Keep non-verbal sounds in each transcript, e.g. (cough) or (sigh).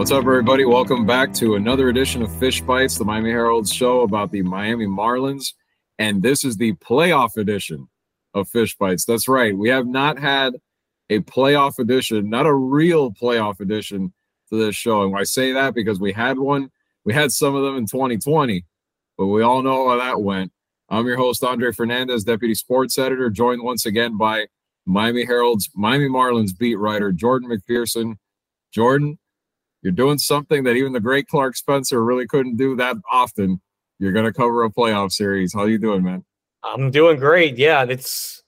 What's up, everybody? Welcome back to another edition of Fish Bytes, the Miami Herald's show about the Miami Marlins. And this is the playoff edition of Fish Bytes. That's right. We have not had a playoff edition, not a real playoff edition to this show. And I say that because we had one, we had some of them in 2020, but we all know how that went. I'm your host, Andre Fernandez, Deputy Sports Editor, joined once again by Miami Herald's Miami Marlins beat writer, Jordan McPherson. Jordan, you're doing something that even the great Clark Spencer really couldn't do that often. You're going to cover a playoff series. How you doing, man? I'm doing great. Yeah, it's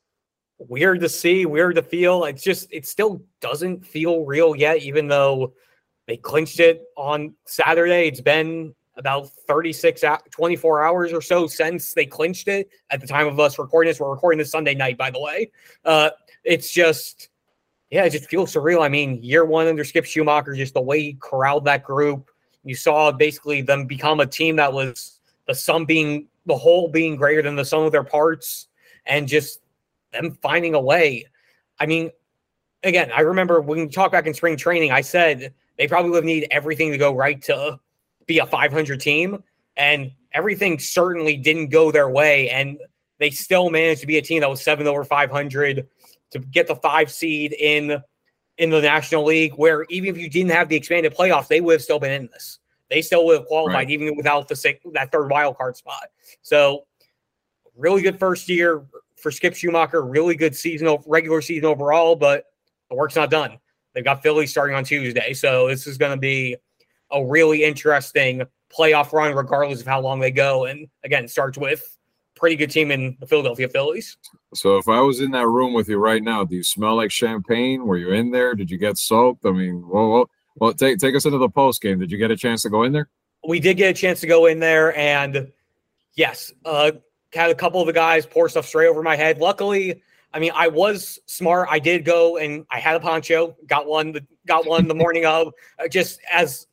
weird to see, weird to feel. It's just it still doesn't feel real yet, even though they clinched it on Saturday. It's been about 36 24 hours or so since they clinched it at the time of us recording this we're recording this sunday night by the way uh it's just yeah, it just feels surreal. I mean, year one under Skip Schumaker, just the way he corralled that group. You saw basically them become a team that was the sum being the whole being greater than the sum of their parts, and just them finding a way. I mean, again, I remember when we talk back in spring training, I said they probably would need everything to go right to be a 500 team, and everything certainly didn't go their way, and they still managed to be a team that was seven over 500 to get the five seed in in the National League, where even if you didn't have the expanded playoffs, they would have still been in this. They still would have qualified right. even without the six, that third wild card spot. So, really good first year for Skip Schumaker. Really good season, regular season overall, but the work's not done. They've got Philly starting on Tuesday, so this is going to be a really interesting playoff run, regardless of how long they go. And again, starts with pretty good team in the Philadelphia Phillies. So if I was in that room with you right now, do you smell like champagne? Were you in there? Did you get soaked? I mean, well, well, take take us into the post game. Did you get a chance to go in there? We did get a chance to go in there, and yes, uh, had a couple of the guys pour stuff straight over my head. Luckily, I mean, I was smart. I did go and I had a poncho, got one, got one the morning of, uh, just as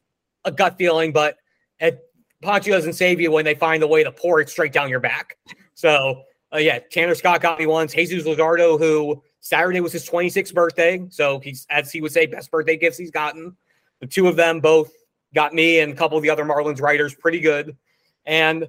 a gut feeling. But at Poncho doesn't save you when they find a way to pour it straight down your back. So, uh, yeah, Tanner Scott got me once. Jesus Luzardo, who Saturday was his 26th birthday. So, he's, as he would say, best birthday gifts he's gotten. The two of them both got me and a couple of the other Marlins writers pretty good. And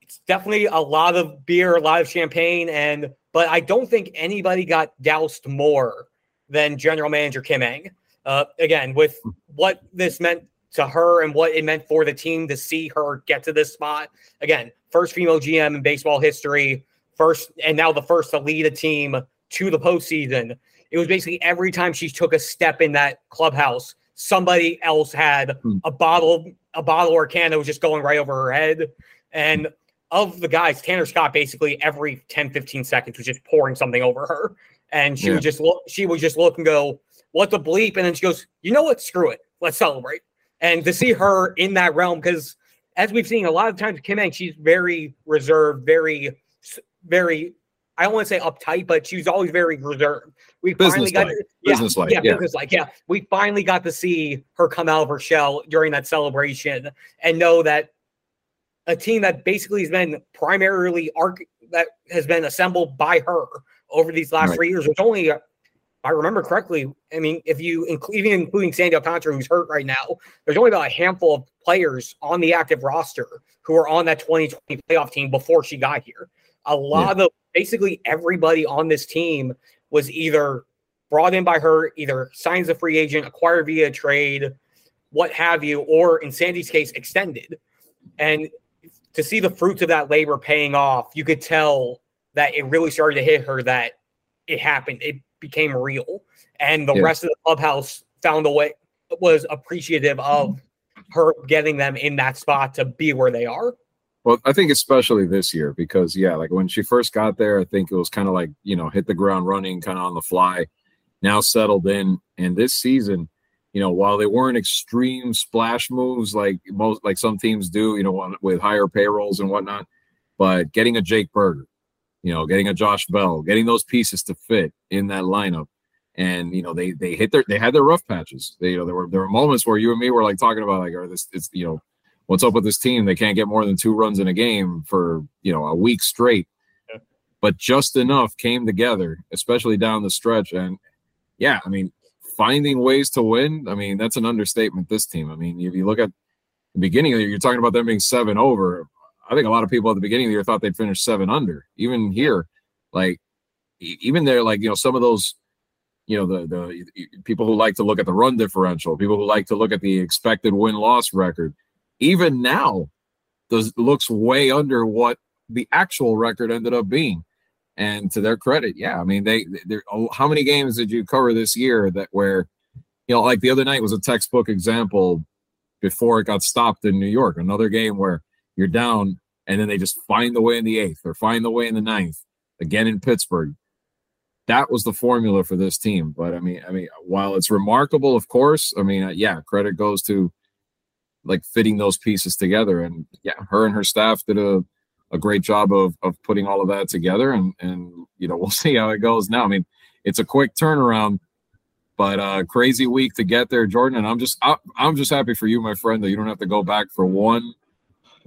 it's definitely a lot of beer, a lot of champagne. And, but I don't think anybody got doused more than general manager Kim Ng. Uh, again, with what this meant to her and what it meant for the team to see her get to this spot. Again, first female GM in baseball history, first and now the first to lead a team to the postseason. It was basically every time she took a step in that clubhouse, somebody else had hmm. a bottle, a bottle or a can that was just going right over her head. And of the guys, Tanner Scott basically every 10, 15 seconds was just pouring something over her. And she yeah. would just look, she would just look and go, What the bleep? And then she goes, You know what? Screw it. Let's celebrate. And to see her in that realm, because as we've seen a lot of times, Kim Ng, she's very reserved, very, very. I don't want to say uptight, but she's always very reserved. We finally got, yeah, business like, yeah, yeah, business like, yeah. We finally got to see her come out of her shell during that celebration and know that a team that basically has been primarily arc that has been assembled by her over these last right. three years. There's only I remember correctly, I mean, if you even including Sandy Alcantara, who's hurt right now, there's only about a handful of players on the active roster who are on that 2020 playoff team before she got here. A lot yeah. of basically everybody on this team was either brought in by her, either signs a free agent, acquired via trade, what have you, or in Sandy's case, extended. And to see the fruits of that labor paying off, you could tell that it really started to hit her that it happened. It became real, and the yeah. rest of the clubhouse found a way was appreciative of mm-hmm. her getting them in that spot to be where they are. Well, I think especially this year because yeah, like when she first got there, I think it was kind of like you know hit the ground running, kind of on the fly. Now settled in, and this season, you know, while they weren't extreme splash moves like most like some teams do, you know, with higher payrolls and whatnot, but getting a Jake Burger, you know, getting a Josh Bell, getting those pieces to fit in that lineup. And you know, they they hit their they had their rough patches. They, you know, there were there were moments where you and me were like talking about like, oh, this it's you know, what's up with this team? They can't get more than two runs in a game for you know a week straight. Yeah. But just enough came together, especially down the stretch. And yeah, I mean, finding ways to win. I mean, that's an understatement. This team. I mean, if you look at the beginning of the year, you're talking about them being seven over. I think a lot of people at the beginning of the year thought they'd finish seven under. Even here, like even there, like you know, some of those, you know, the the people who like to look at the run differential, people who like to look at the expected win loss record, even now, does looks way under what the actual record ended up being. And to their credit, yeah, I mean, they, they oh, how many games did you cover this year that where, you know, like the other night was a textbook example before it got stopped in New York. Another game where you're down and then they just find the way in the eighth or find the way in the ninth again in Pittsburgh. That was the formula for this team. But I mean, I mean, while it's remarkable, of course, I mean, uh, yeah, credit goes to like fitting those pieces together. And yeah, her and her staff did a a great job of of putting all of that together and and you know (laughs) we'll see how it goes now i mean it's a quick turnaround but uh crazy week to get there jordan and i'm just I, i'm just happy for you my friend that you don't have to go back for one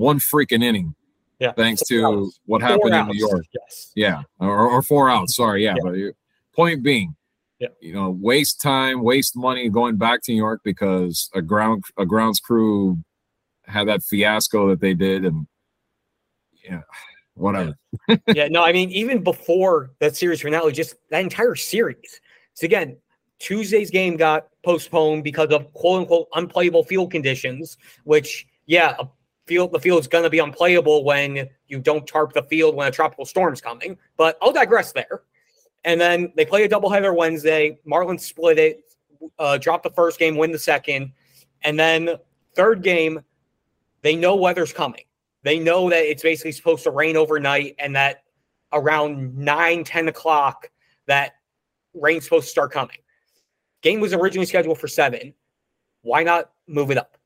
one freaking inning yeah thanks to outs. what happened four in outs. new york yes yeah or, or four outs sorry yeah, yeah. but point being yeah. you know waste time waste money going back to new york because a ground a grounds crew had that fiasco that they did and yeah, whatever. yeah, no, I mean, even before that series finale, just that entire series. So again, Tuesday's game got postponed because of quote unquote unplayable field conditions, which, yeah, a field the field's gonna be unplayable when you don't tarp the field when a tropical storm's coming. But I'll digress there. And then they play a doubleheader Wednesday. Marlins split it, uh, drop the first game, win the second. And then third game, they know weather's coming. They know that it's basically supposed to rain overnight and that around 9, 10 o'clock, that rain's supposed to start coming. Game was originally scheduled for 7. Why not move it up?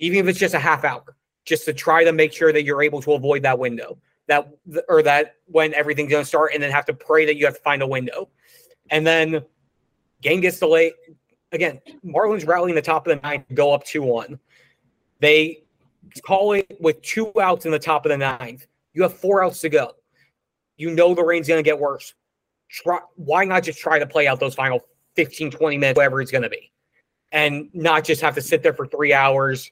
Even if it's just a half hour, just to try to make sure that you're able to avoid that window. That or that when everything's going to start, and then have to pray that you have to find a window, and then game gets delayed. Again, Marlins rallying the top of the ninth, go up two one. They call it with two outs in the top of the ninth. You have four outs to go. You know the rain's going to get worse. Try, why not just try to play out those final 15, 20 minutes, whatever it's going to be, and not just have to sit there for three hours,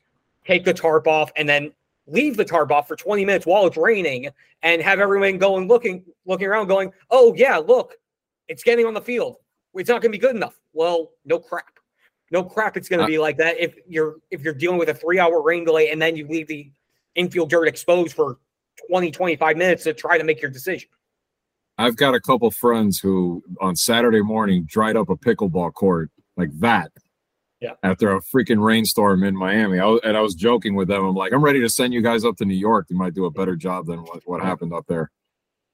take the tarp off, and then leave the tarp off for 20 minutes while it's raining and have everyone going looking looking around going, oh yeah, look, it's getting on the field. It's not going to be good enough. Well, no crap no crap it's going to uh, be like that if you're if you're dealing with a three hour rain delay and then you leave the infield dirt exposed for 20 25 minutes to try to make your decision i've got a couple friends who on saturday morning dried up a pickleball court like that yeah after a freaking rainstorm in miami I was, and i was joking with them i'm like i'm ready to send you guys up to new york you might do a better job than what, what happened up there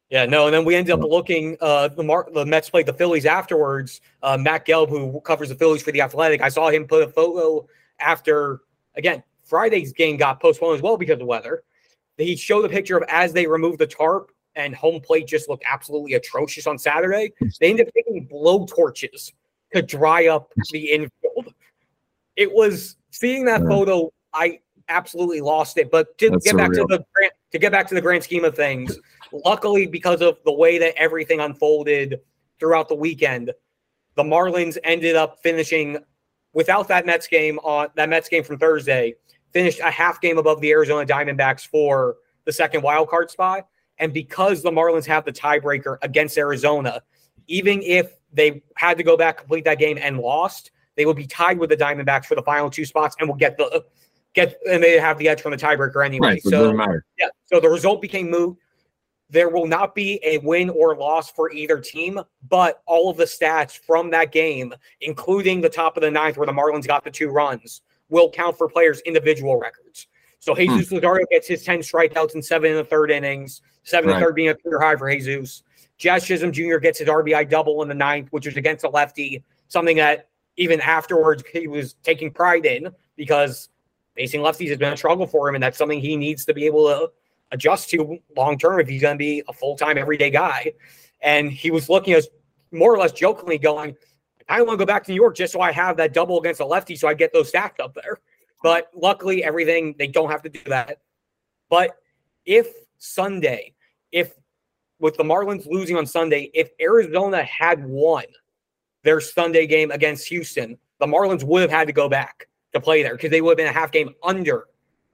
yeah, no, and then we ended up looking. Uh, the Mar- the Mets played the Phillies afterwards. Uh, Matt Gelb, who covers the Phillies for the Athletic, I saw him put a photo after again Friday's game got postponed as well because of weather. He showed a picture of as they removed the tarp and home plate just looked absolutely atrocious on Saturday. (laughs) They ended up taking blow torches to dry up the infield. It was seeing that yeah. photo. I absolutely lost it. But to That's get back to the grand, to get back to the grand scheme of things, luckily because of the way that everything unfolded throughout the weekend, the Marlins ended up finishing without that Mets game on that Mets game from Thursday, finished a half game above the Arizona Diamondbacks for the second wild card spot. And because the Marlins have the tiebreaker against Arizona, even if they had to go back complete that game and lost, they would be tied with the Diamondbacks for the final two spots and will get the get and they have the edge from the tiebreaker anyway. Right, so, yeah, so the result became moot. There will not be a win or loss for either team, but all of the stats from that game, including the top of the ninth where the Marlins got the two runs, will count for players' individual records. So hmm. Jesus hmm. Gets his 10 strikeouts and seven in the third innings, seven right. the third being a career high for Jesus. Jazz Chisholm Jr. gets his RBI double in the ninth, which is against a lefty, something that even afterwards he was taking pride in because facing lefties has been a struggle for him, and that's something he needs to be able to adjust to long term if he's going to be a full time everyday guy. And he was looking at more or less jokingly going, I want to go back to New York just so I have that double against a lefty so I get those stacked up there. But luckily, everything they don't have to do that. But if Sunday, if with the Marlins losing on Sunday, if Arizona had won, their Sunday game against Houston, the Marlins would have had to go back to play there because they would have been a half game under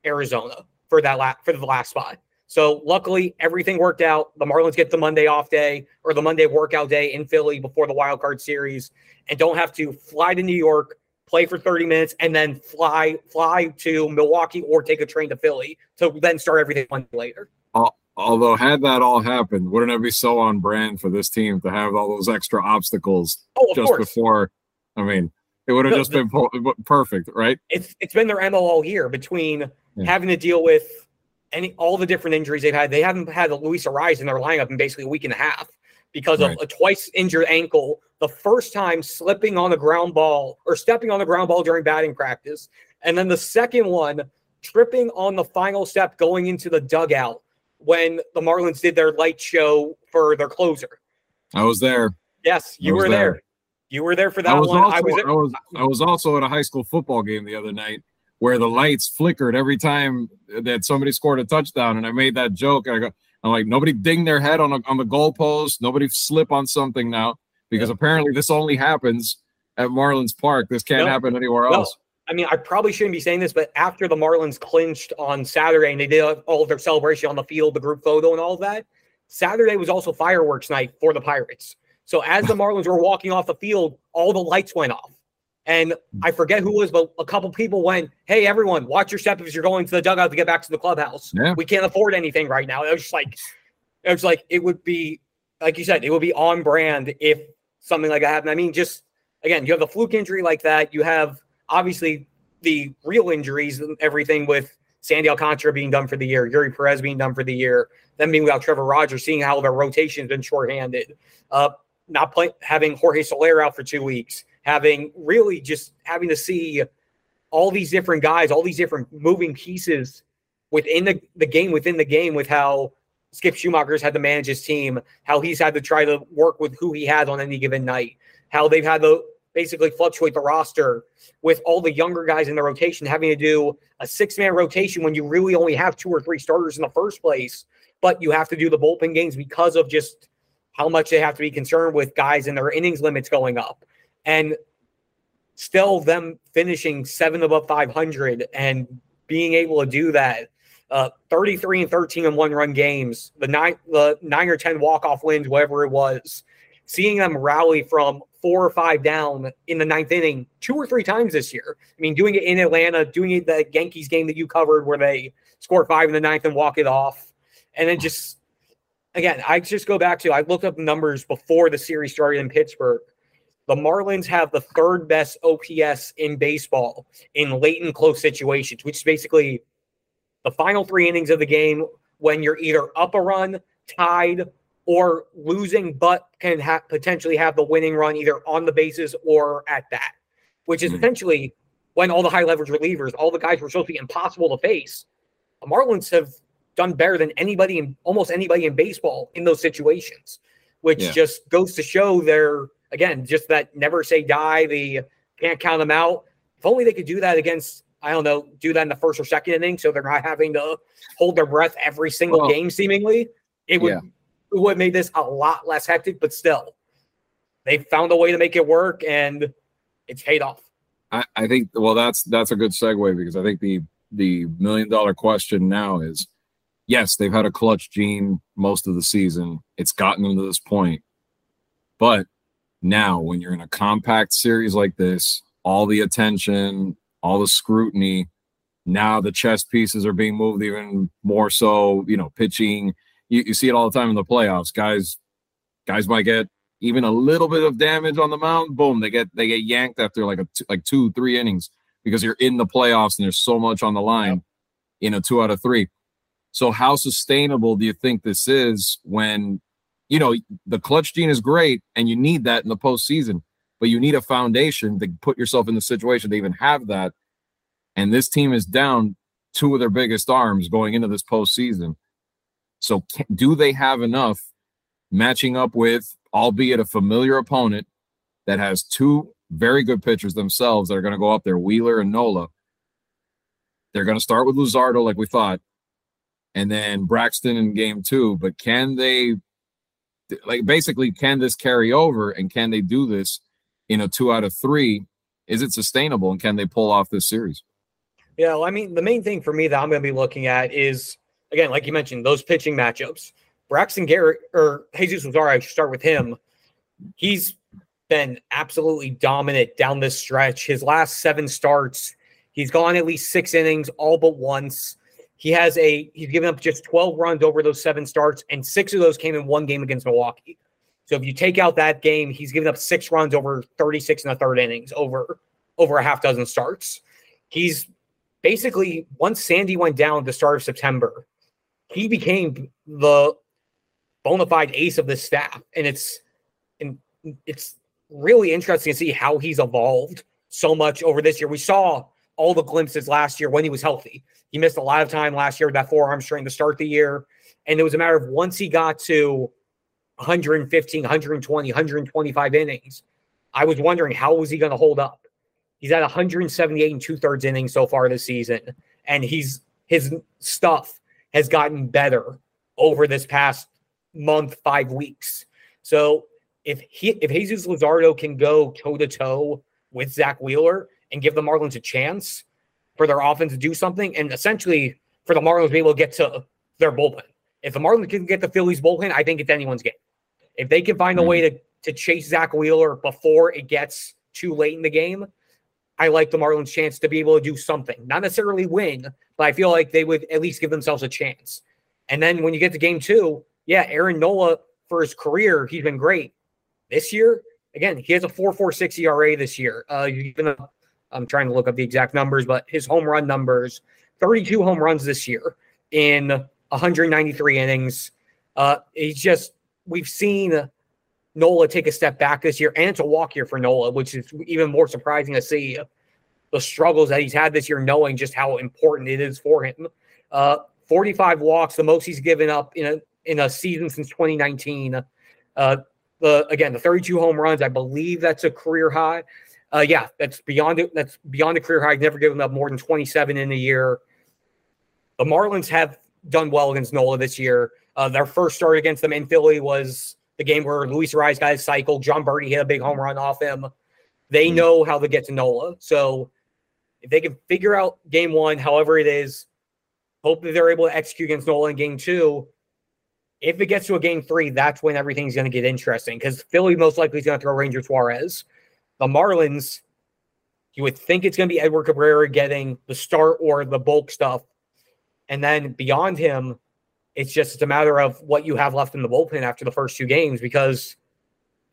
Arizona for that la- for the last spot. So luckily, everything worked out. The Marlins get the Monday off day or the Monday workout day in Philly before the wild card series, and don't have to fly to New York, play for 30 minutes, and then fly fly to Milwaukee or take a train to Philly to then start everything Monday later. Uh, Although, had that all happened, wouldn't it be so on brand for this team to have all those extra obstacles oh, just course. before? I mean, it would have just the- been perfect, right? It's it's been their MO all year between Yeah. having to deal with any all the different injuries they've had. They haven't had a Luis Arraez in their lineup in basically a week and a half because Right. of a twice injured ankle. The first time slipping on the ground ball or stepping on the ground ball during batting practice, and then the second one tripping on the final step going into the dugout when the Marlins did their light show for their closer. I was there. Yes, you were there. there. You were there for that I one. also I was I was I was also at a high school football game the other night where the lights flickered every time that somebody scored a touchdown, and I made that joke. I go, I'm like, nobody ding their head on a, on the goalpost, nobody slip on something now because apparently this only happens at Marlins Park. This can't No. happen anywhere else. I mean, I probably shouldn't be saying this, but after the Marlins clinched on Saturday and they did all of their celebration on the field, the group photo, and all of that, Saturday was also fireworks night for the Pirates. So as the (laughs) Marlins were walking off the field, all the lights went off. And I forget who it was, but a couple people went, Hey, everyone, watch your step as you're going to the dugout to get back to the clubhouse. Yeah. We can't afford anything right now. It was just like, it was like, it would be, like you said, it would be on brand if something like that happened. I mean, just again, you have the fluke injury like that. You have obviously the real injuries and everything with Sandy Alcantara being done for the year, Eury Perez being done for the year, them being without Trevor Rogers, seeing how their rotation's been shorthanded, uh, not play, having Jorge Soler out for two weeks, having really just having to see all these different guys, all these different moving pieces within the, the game, within the game, with how Skip Schumaker's had to manage his team, how he's had to try to work with who he has on any given night, how they've had to basically fluctuate the roster with all the younger guys in the rotation having to do a six man rotation when you really only have two or three starters in the first place, but you have to do the bullpen games because of just how much they have to be concerned with guys and their innings limits going up. And still them finishing seven above 500 and being able to do that. Uh, 33 and 13 in one run games, the nine, the nine or 10 walk off wins, whatever it was, seeing them rally from four or five down in the ninth inning two or three times this year. I mean, doing it in Atlanta, doing it the Yankees game that you covered where they score five in the ninth and walk it off. And then just, again, I just go back to I looked up numbers before the series started in Pittsburgh. The Marlins have the third best OPS in baseball in late and close situations, which is basically the final three innings of the game when you're either up a run, tied, or losing, but can ha- potentially have the winning run either on the bases or at that, which is Mhm. essentially when all the high leverage relievers, all the guys were supposed to be impossible to face. The Marlins have done better than anybody in almost anybody in baseball in those situations, which Yeah. just goes to show their again just that never say die. The can't count them out. If only they could do that against I don't know, do that in the first or second inning, so they're not having to hold their breath every single Well, game. Seemingly, it would yeah. Have made this a lot less hectic, but still, they found a way to make it work, and it's paid off. I, I think well that's that's a good segue because I think the the million dollar question now is yes, they've had a clutch gene most of the season. It's gotten them to this point. But now when you're in a compact series like this, all the attention, all the scrutiny, now the chess pieces are being moved even more so, you know, pitching. You, you see it all the time in the playoffs. Guys, guys might get even a little bit of damage on the mound, boom, they get they get yanked after like a t- like two, three innings because you're in the playoffs and there's so much on the line in a two out of three. So how sustainable do you think this is when you know the clutch gene is great and you need that in the postseason, but you need a foundation to put yourself in the situation to even have that. And this team is down two of their biggest arms going into this postseason. So do they have enough matching up with, albeit a familiar opponent that has two very good pitchers themselves that are going to go up there, Wheeler and Nola. They're going to start with Luzardo, like we thought, and then Braxton in game two. But can they, like, basically, can this carry over and can they do this in a two out of three, is it sustainable and can they pull off this series? Yeah, well, I mean, the main thing for me that I'm going to be looking at is again, like you mentioned, those pitching matchups. Braxton Garrett or Jesus Luzardo, I should start with him. He's been absolutely dominant down this stretch. His last seven starts, he's gone at least six innings, all but once. He has a he's given up just 12 runs over those seven starts, and six of those came in one game against Milwaukee. So if you take out that game, he's given up six runs over 36 in the third innings, over over a half dozen starts. He's basically once Sandy went down the start of September, he became the bona fide ace of the staff, and it's and it's really interesting to see how he's evolved so much over this year. We saw all the glimpses last year when he was healthy. He missed a lot of time last year with that forearm strain to start the year. And it was a matter of once he got to 115, 120, 125 innings, I was wondering how was he going to hold up? He's at 178 and two thirds innings so far this season. And he's his stuff has gotten better over this past month, five weeks. So if he if Jesus Luzardo can go toe to toe with Zack Wheeler and give the Marlins a chance for their offense to do something, and essentially for the Marlins to be able to get to their bullpen. If the Marlins can get the Phillies bullpen, I think it's anyone's game. If they can find a way mm-hmm. to to chase Zack Wheeler before it gets too late in the game, I like the Marlins' chance to be able to do something. Not necessarily win, but I feel like they would at least give themselves a chance. And then when you get to game two, yeah, Aaron Nola for his career, he's been great. This year, again, he has a 4.46 ERA this year. Uh, even I'm trying to look up the exact numbers, but his home run numbers 32 home runs this year in 193 innings. Uh, he's just, we've seen Nola take a step back this year, and it's a walk year for Nola, which is even more surprising to see the struggles that he's had this year, knowing just how important it is for him. Uh, 45 walks, the most he's given up in a in a season since 2019. Uh, the again the 32 home runs. I believe that's a career high. Uh, yeah, that's beyond it. That's beyond the career high. He's never given up more than 27 in a year. The Marlins have done well against Nola this year. Uh, their first start against them in Philly was the game where Luis Arraez got his cycle. Jon Berti hit a big home run off him. They mm-hmm. know how to get to Nola. So if they can figure out game one, however it is, hopefully they're able to execute against Nola in game two if it gets to a game three, that's when everything's going to get interesting because Philly most likely is going to throw Ranger Suarez. The Marlins, you would think it's going to be Edward Cabrera getting the start or the bulk stuff. And then beyond him, it's just it's a matter of what you have left in the bullpen after the first two games because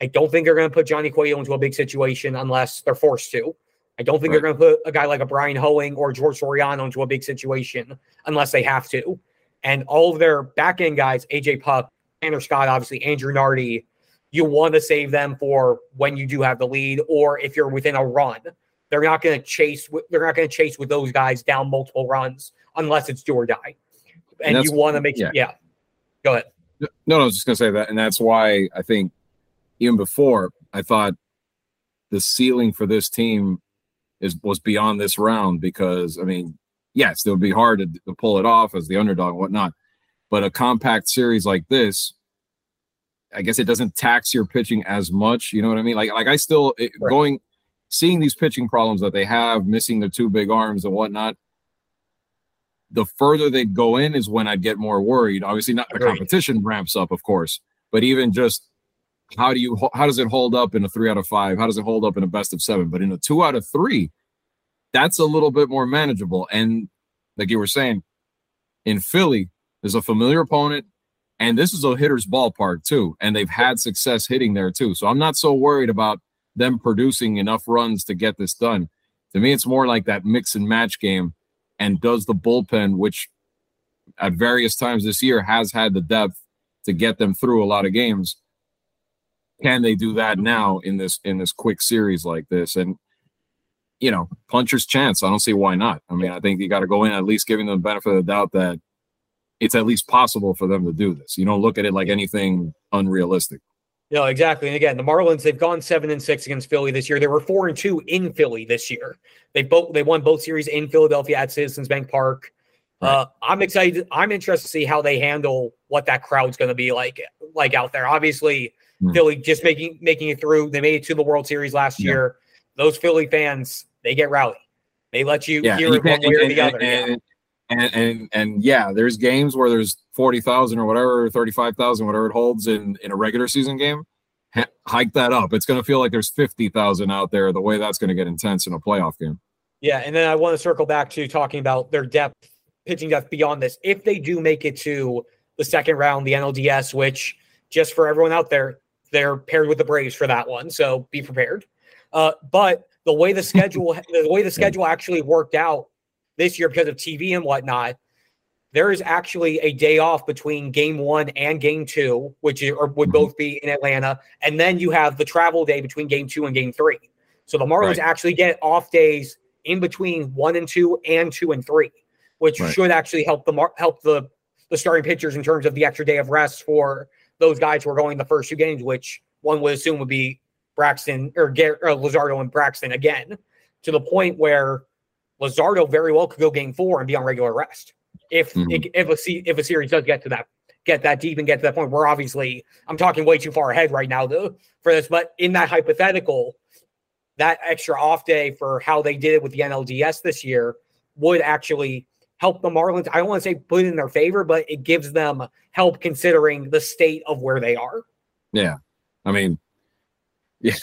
I don't think they're going to put Johnny Cueto into a big situation unless they're forced to. I don't think right. they're going to put a guy like a Bryan Hoeing or George Soriano into a big situation unless they have to and all of their back end guys, AJ Puk, Tanner Scott, obviously Andrew Nardi, you want to save them for when you do have the lead, or if you're within a run. They're not going to chase. They're not going to chase with those guys down multiple runs unless it's do or die. And, and you want to make yeah. yeah. Go ahead. No, no, I was just going to say that, and that's why I think even before I thought the ceiling for this team is was beyond this round because I mean yes, it would be hard to, to pull it off as the underdog and whatnot. But a compact series like this, I guess it doesn't tax your pitching as much. You know what I mean? Like, like I still it, right. going, seeing these pitching problems that they have, missing the two big arms and whatnot. The further they go in is when I'd get more worried. Obviously, not the competition ramps up, of course, but even just how do you how does it hold up in a three out of five? How does it hold up in a best of seven? But in a two out of three, that's a little bit more manageable. And like you were saying, in Philly, there's a familiar opponent, and this is a hitter's ballpark too. And they've had success hitting there too. So I'm not so worried about them producing enough runs to get this done. To me, it's more like that mix and match game. And does the bullpen, which at various times this year has had the depth to get them through a lot of games, can they do that now in this in this quick series like this? And you know, puncher's chance. I don't see why not. I mean, I think you got to go in at least giving them the benefit of the doubt that it's at least possible for them to do this. You don't look at it like anything unrealistic. No, exactly. And again, the Marlins they've gone seven and six against Philly this year. They were four and two in Philly this year. They both they won both series in Philadelphia at Citizens Bank Park. Uh, I'm excited. I'm interested to see how they handle what that crowd's going to be like, like out there. Obviously, Hmm. Philly just making making it through. They made it to the World Series last Yeah. year. Those Philly fans, they get rowdy. They let you Yeah, hear it one way or the other. and, and, and and yeah, there's games where there's forty thousand or whatever, thirty five thousand, whatever it holds in in a regular season game. Ha- hike that up. It's going to feel like there's fifty thousand out there. The way that's going to get intense in a playoff game. Yeah, and then I want to circle back to talking about their depth, pitching depth beyond this. If they do make it to the second round, the NLDS, which just for everyone out there, they're paired with the Braves for that one, so be prepared. Uh, but the way the (laughs) schedule, the way the schedule actually worked out this year because of TV and whatnot, there is actually a day off between Game One and Game Two, which is, or would Mhm. both be in Atlanta, and then you have the travel day between Game Two and Game Three. So the Marlins Right. actually get off days in between one and two and two and three, which Right. should actually help the mar- help the the starting pitchers in terms of the extra day of rest for those guys who are going the first two games, which one would assume would be Braxton or, Gar- or Luzardo and Braxton again, to the point where Luzardo very well could go game four and be on regular rest if Mhm. if a if a series does get to that get that deep and get to that point. We're obviously I'm talking way too far ahead right now though for this, but in that hypothetical, that extra off day for how they did it with the NLDS this year would actually help the Marlins. I don't want to say put it in their favor, but it gives them help considering the state of where they are. Yeah, I mean, yeah,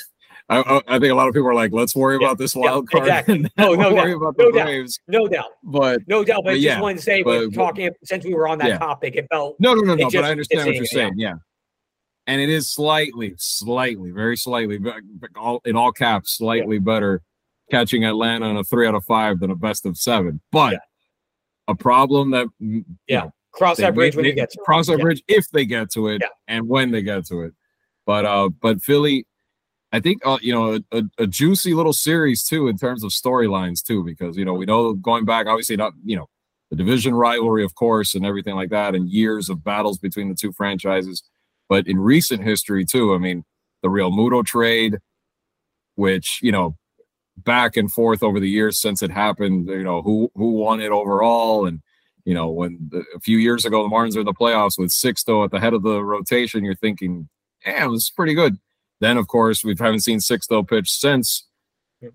I, I think a lot of people are like, let's worry Yeah, about this yeah, wild card. exactly. (laughs) No, no worry doubt, about the no doubt. No doubt. But No doubt, but But just yeah, wanted to say, but- talking since we were on that Yeah. topic, it felt no, no, no, no. But I understand what you're saying. Yeah. And it is slightly, slightly, very slightly, but all in all caps, slightly better catching Atlanta in a three out of five than a best of seven. But Yeah. a problem that mm, Yeah. know, cross that bridge when you they- get to it. cross that bridge if they get to it and when they get to it. But uh, but Philly, I think uh, you know a, a, juicy little series too in terms of storylines too because you know we know going back obviously not you know the division rivalry of course and everything like that and years of battles between the two franchises, but in recent history too. I mean the Realmuto trade, which you know back and forth over the years since it happened. You know who who won it overall and you know, when the, a few years ago the Marlins are in the playoffs with Sixto at the head of the rotation, you're thinking, "Damn, this is pretty good." Then, of course, we haven't seen Sixto pitch since,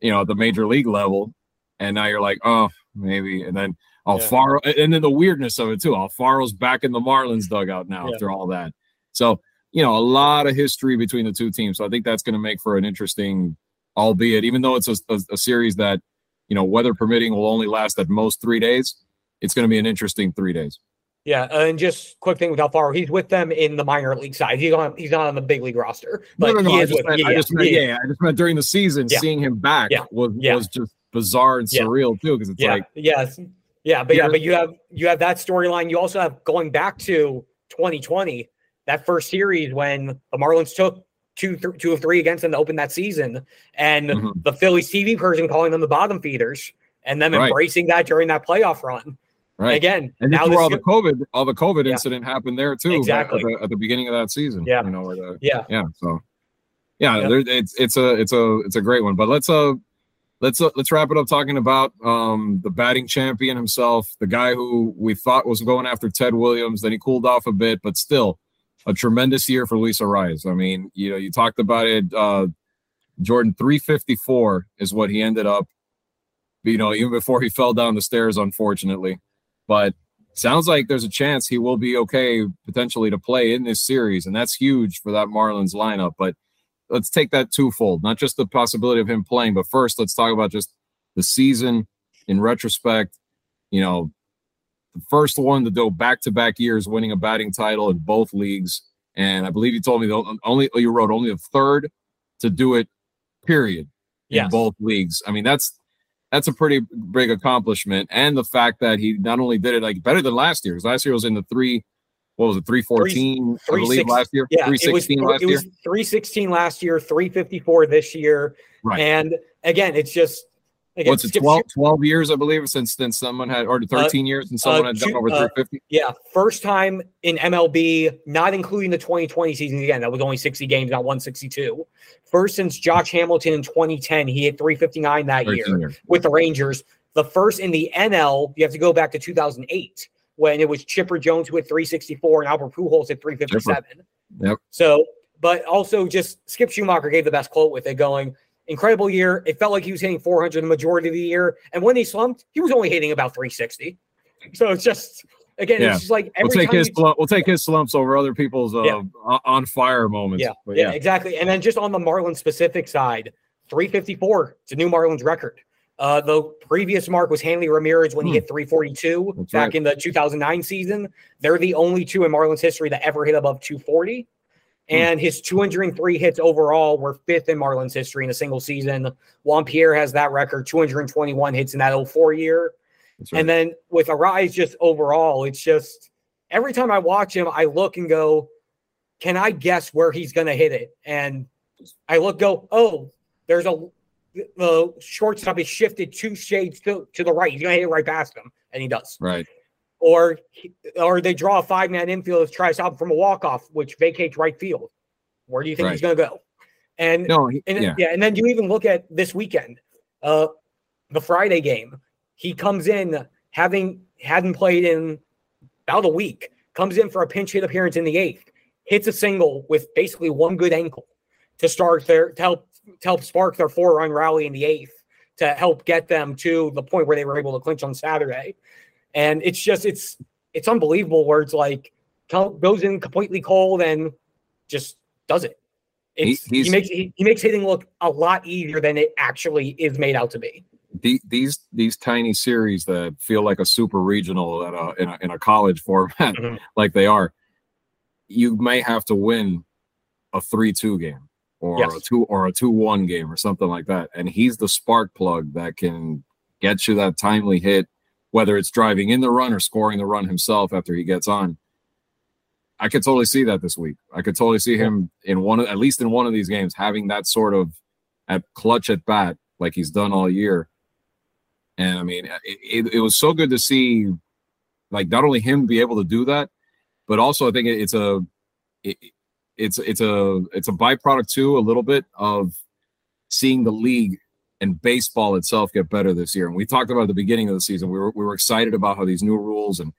you know, the major league level, and now you're like, "Oh, maybe." And then Alfaro, and then the weirdness of it too. Alfaro's back in the Marlins dugout now Yeah. after all that. So, you know, a lot of history between the two teams. So I think that's going to make for an interesting, albeit even though it's a, a, a series that, you know, weather permitting, will only last at most three days it's going to be an interesting three days. Yeah, and just quick thing with Alfaro, he's with them in the minor league side. He's on he's not on the big league roster, but no, no, no. I just, with. meant, yeah, I just meant, yeah, yeah, I just meant during the season, Yeah. seeing him back Yeah. was was just bizarre and surreal too, because it's like, yes, yeah, but yeah, but you have you have that storyline. You also have going back to 2020, that first series when the Marlins took two th- two of three against them to open that season, and Mhm. the Phillies TV person calling them the bottom feeders, and them Right. embracing that during that playoff run. Right. Again, and now all the COVID, all the COVID Yeah. incident happened there too, Exactly. at the, at the beginning of that season. Yeah. you know, where the, yeah, yeah. So, yeah, Yeah. There, it's it's a it's a it's a great one. But let's uh let's uh, let's wrap it up talking about um the batting champion himself, the guy who we thought was going after Ted Williams. Then he cooled off a bit, but still a tremendous year for Luis Arraez. I mean, you know, you talked about it. Uh, Jordan 354 is what he ended up. You know, even before he fell down the stairs, unfortunately. But sounds like there's a chance he will be okay potentially to play in this series, and that's huge for that Marlins lineup. But let's take that twofold, not just the possibility of him playing, but first let's talk about just the season in retrospect. You know, the first one to go back to back years winning a batting title in both leagues. And I believe you told me the only you wrote only the third to do it, period, in Yes. both leagues. I mean, that's that's a pretty big accomplishment. And the fact that he not only did it like better than last year, because last year was in the three, what was it, 314, I three believe six- last year? yeah. It was 316 last it year. was 316 last year, 354 this year, Right. and again, it's just again, What's it, Skip- 12, 12 years, I believe, since then someone had, or 13 years and someone uh, had done over uh, 350? Yeah, first time in MLB, not including the 2020 season again. That was only 60 games, not 162. First since Josh Hamilton in 2010, he hit 359 that 13 year with the Rangers. The first in the NL, you have to go back to 2008 when it was Chipper Jones who had 364 and Albert Pujols at 357. Chipper. Yep. So, but also just Skip Schumaker gave the best quote with it going, incredible year. It felt like he was hitting 400 the majority of the year. And when he slumped, he was only hitting about 360. So it's just, again, yeah. it's just like we'll take his slump, we'll take his slumps over other people's uh, yeah. on fire moments. Yeah. yeah. yeah, exactly. And then just on the Marlins specific side, 354. It's a new Marlins record. Uh, the previous mark was Hanley Ramirez when he hmm. hit 342 That's back right. in the 2009 season. They're the only two in Marlins history that ever hit above 240. Hmm. And his 203 hits overall were fifth in Marlins history in a single season. Juan Pierre has that record, 221 hits in that 04 year. Right. And then with Arraez, just overall, it's just every time I watch him, I look and go, can I guess where he's going to hit it? And I look, go, oh, there's a the shortstop is shifted two shades to, to the right. He's going to hit it right past him, and he does. Right. Or or they draw a five man infield to try to stop from a walk off, which vacates right field. Where do you think right. he's going to go? And no, he, and, yeah. yeah, and then you even look at this weekend, uh, the Friday game. He comes in having hadn't played in about a week. Comes in for a pinch hit appearance in the eighth. Hits a single with basically one good ankle to start their to help to help spark their four run rally in the eighth to help get them to the point where they were able to clinch on Saturday. And it's just it's it's unbelievable where it's like goes in completely cold and just does it. It's, he, he makes he, he, makes hitting look a lot easier than it actually is made out to be. The, these these tiny series that feel like a super regional at a, in, a, in a college (laughs) format, mm-hmm. like they are, you may have to win a three two game or yes. a two or a two one game or something like that. And he's the spark plug that can get you that timely hit, whether it's driving in the run or scoring the run himself after he gets on. I could totally see that this week. I could totally see him in one, of, at least in one of these games, having that sort of at clutch at bat like he's done all year. And I mean, it, it, it was so good to see, like not only him be able to do that, but also I think it, it's a it, it's it's a it's a byproduct too a little bit of seeing the league and baseball itself get better this year. And we talked about at the beginning of the season. We were we were excited about how these new rules and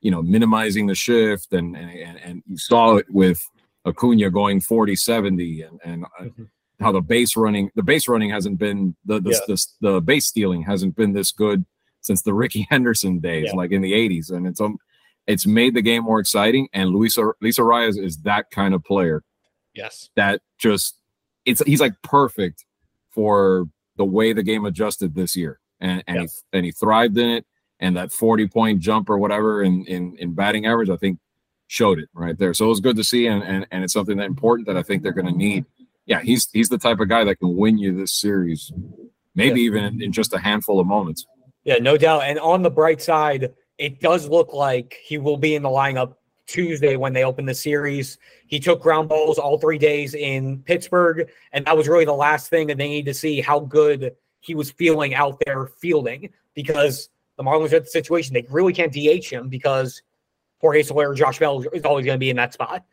you know minimizing the shift and and and you saw it with Acuna going 40 70 and and uh, mm-hmm. how the base running the base running hasn't been the the, yeah. the, the base stealing hasn't been this good since the Ricky (laughs) Henderson days yeah. like in the 80s and it's um it's made the game more exciting. And Luisa, Luis Arraez is that kind of player. Yes. That just it's he's like perfect for the way the game adjusted this year. And and he and he thrived in it. And that 40 point jump or whatever in, in in batting average, I think showed it right there. So it was good to see and and, and it's something that important that I think they're gonna need. Yeah, he's he's the type of guy that can win you this series, maybe yeah. even in, in just a handful of moments. Yeah, no doubt. And on the bright side, it does look like he will be in the lineup Tuesday when they opened the series. He took ground balls all three days in Pittsburgh, and that was really the last thing that they need to see how good he was feeling out there fielding because the Marlins are at the situation they really can't DH him because Jorge Soler or Josh Bell is always going to be in that spot,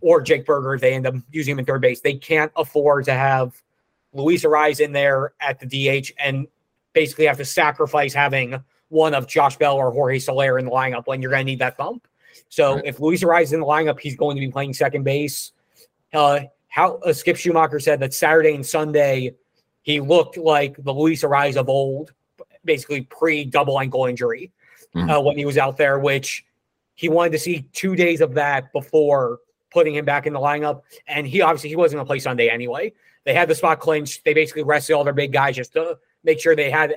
or Jake Burger if they end up using him in third base. They can't afford to have Luis Arraez in there at the DH and basically have to sacrifice having one of Josh Bell or Jorge Soler in the lineup when you're going to need that thump. So right. if Luis Arraez is in the lineup, he's going to be playing second base. Uh, how uh, Skip Schumaker said that Saturday and Sunday he looked like the Luis Arraez of old, basically pre double ankle injury mm-hmm. uh, when he was out there, which he wanted to see two days of that before putting him back in the lineup. And he obviously he wasn't going to play Sunday anyway. They had the spot clinched. They basically rested all their big guys just to make sure they had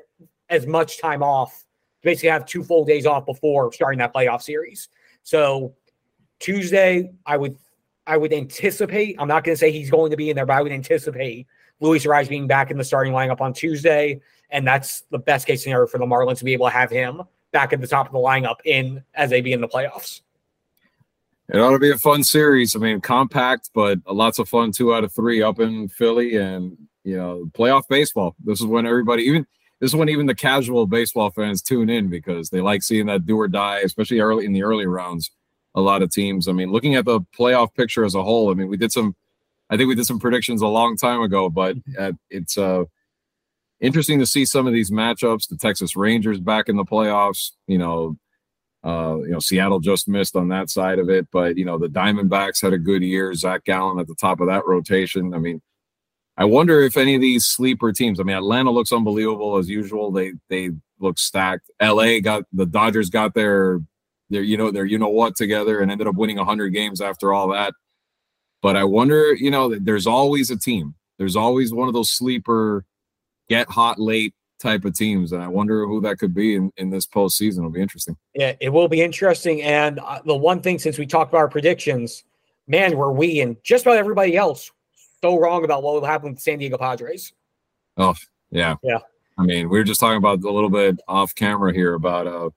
as much time off basically have two full days off before starting that playoff series. So Tuesday, I would I would anticipate. I'm not going to say he's going to be in there, but I would anticipate Luis Arraez being back in the starting lineup on Tuesday, and that's the best case scenario for the Marlins to be able to have him back at the top of the lineup in as they be in the playoffs. It ought to be a fun series. I mean, compact, but lots of fun. Two out of three up in Philly, and you know, playoff baseball. This is when everybody, even this is when even the casual baseball fans tune in because they like seeing that do or die, especially early in the early rounds. A lot of teams. I mean, looking at the playoff picture as a whole, I mean, we did some. I think we did some predictions a long time ago, but uh, it's uh, interesting to see some of these matchups. The Texas Rangers back in the playoffs. You know, uh, you know, Seattle just missed on that side of it, but you know, the Diamondbacks had a good year. Zac Gallen at the top of that rotation. I mean, I wonder if any of these sleeper teams. I mean, Atlanta looks unbelievable as usual. They they look stacked. LA got the Dodgers got their their you know their you know what together and ended up winning 100 games after all that. But I wonder, you know, there's always a team. There's always one of those sleeper get hot late type of teams, and I wonder who that could be in, in this postseason. It'll be interesting. Yeah, it will be interesting. And uh, the one thing, since we talked about our predictions, man, were we and just about everybody else so wrong about what will happen with the San Diego Padres. Oh, yeah. Yeah. I mean, we were just talking about a little bit off camera here about uh,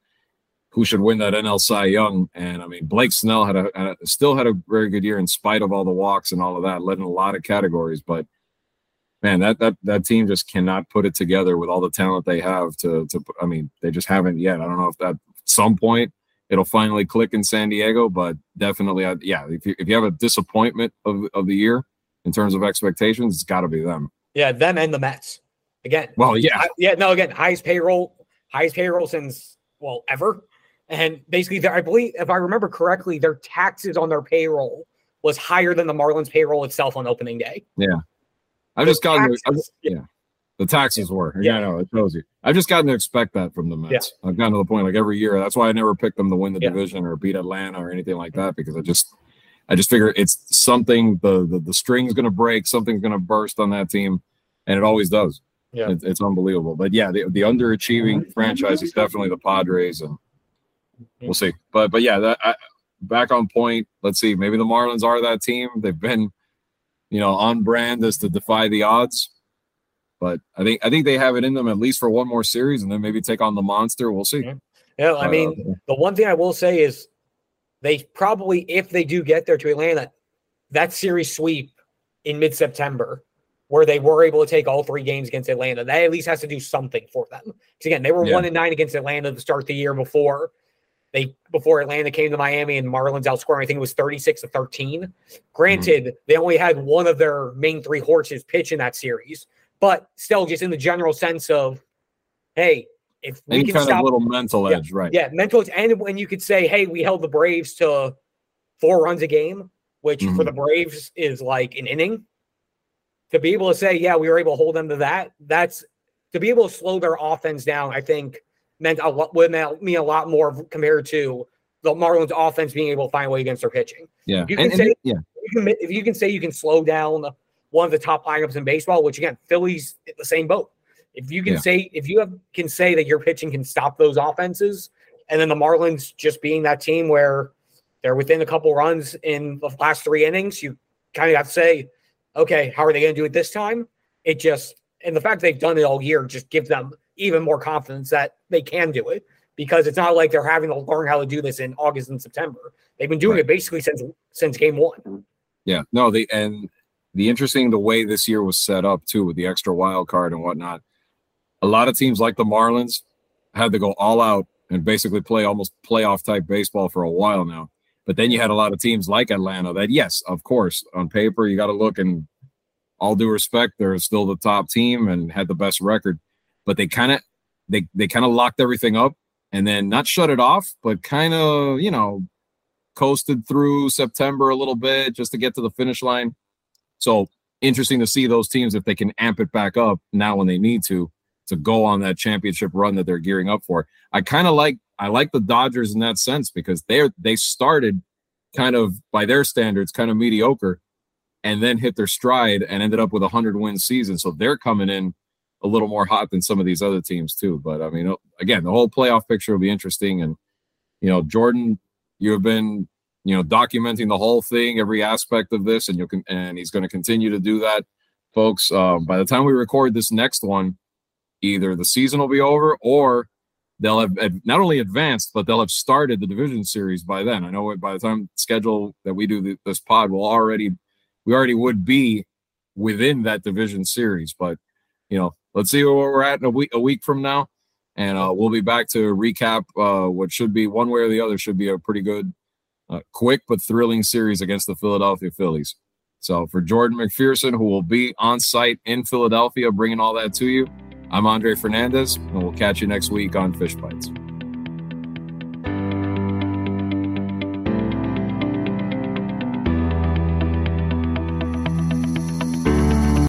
who should win that NL Cy Young. And I mean, Blake Snell had a, a, still had a very good year in spite of all the walks and all of that, led in a lot of categories. But man, that that that team just cannot put it together with all the talent they have. To to I mean, they just haven't yet. I don't know if that at some point it'll finally click in San Diego, but definitely, yeah. If you, if you have a disappointment of of the year in terms of expectations, it's got to be them. Yeah, them and the Mets again. Well, yeah, I, yeah. No, again, highest payroll, highest payroll since well ever. And basically, I believe, if I remember correctly, their taxes on their payroll was higher than the Marlins payroll itself on opening day. Yeah. I've just gotten, to, yeah. The taxes were. Yeah, I know. It tells you. I've just gotten to expect that from the Mets. Yeah. I've gotten to the point like every year. That's why I never picked them to win the yeah. division or beat Atlanta or anything like mm-hmm. that because I just, I just figure it's something. The the, the string's going to break. Something's going to burst on that team, and it always does. Yeah, it, it's unbelievable. But yeah, the, the underachieving franchise is definitely the Padres, and we'll see. But but yeah, that I, back on point. Let's see. Maybe the Marlins are that team. They've been, you know, on brand as to defy the odds. But I think I think they have it in them at least for one more series, and then maybe take on the monster. We'll see. Yeah, I mean, uh, the one thing I will say is they probably, if they do get there to Atlanta, that series sweep in mid September, where they were able to take all three games against Atlanta, that at least has to do something for them. Because again, they were yeah. one and nine against Atlanta to start the year before. They before Atlanta came to Miami and Marlins outscoring, I think it was 36 to 13. Granted, mm-hmm. they only had one of their main three horses pitch in that series, but still just in the general sense of, hey, if we Any can kind stop, of little mental edge, right? Yeah, mental edge. And when you could say, hey, we held the Braves to four runs a game, which mm-hmm. for the Braves is like an inning. To be able to say, yeah, we were able to hold them to that, that's to be able to slow their offense down, I think meant a lot would mean a lot more compared to the Marlins offense being able to find a way against their pitching. Yeah. You can and, say and, yeah. You can, if you can say you can slow down one of the top lineups in baseball, which again, Phillies the same boat. If you can yeah. say if you have, can say that your pitching can stop those offenses, and then the Marlins just being that team where they're within a couple runs in the last three innings, you kind of have to say, okay, how are they going to do it this time? It just and the fact they've done it all year just gives them even more confidence that they can do it because it's not like they're having to learn how to do this in August and September. They've been doing right. it basically since since game one. Yeah, no, the and the interesting the way this year was set up too with the extra wild card and whatnot. A lot of teams like the Marlins had to go all out and basically play almost playoff type baseball for a while now. But then you had a lot of teams like Atlanta that, yes, of course, on paper you got to look and all due respect, they're still the top team and had the best record but they kind of they they kind of locked everything up and then not shut it off, but kind of you know coasted through September a little bit just to get to the finish line. So interesting to see those teams if they can amp it back up now when they need to to go on that championship run that they're gearing up for. I kind of like I like the Dodgers in that sense because they're they started kind of by their standards kind of mediocre and then hit their stride and ended up with a 100 win season. So they're coming in a little more hot than some of these other teams too. But I mean, again, the whole playoff picture will be interesting. And you know, Jordan, you have been you know documenting the whole thing, every aspect of this, and you can and he's going to continue to do that, folks. Um, by the time we record this next one, either the season will be over or they'll have not only advanced, but they'll have started the division series by then. I know by the time schedule that we do this pod will already we already would be within that division series, but you know let's see where we're at in a week a week from now, and uh, we'll be back to recap uh, what should be one way or the other should be a pretty good, uh, quick but thrilling series against the Philadelphia Phillies. So for Jordan McPherson, who will be on site in Philadelphia, bringing all that to you, I'm Andre Fernandez, and we'll catch you next week on Fish Bytes.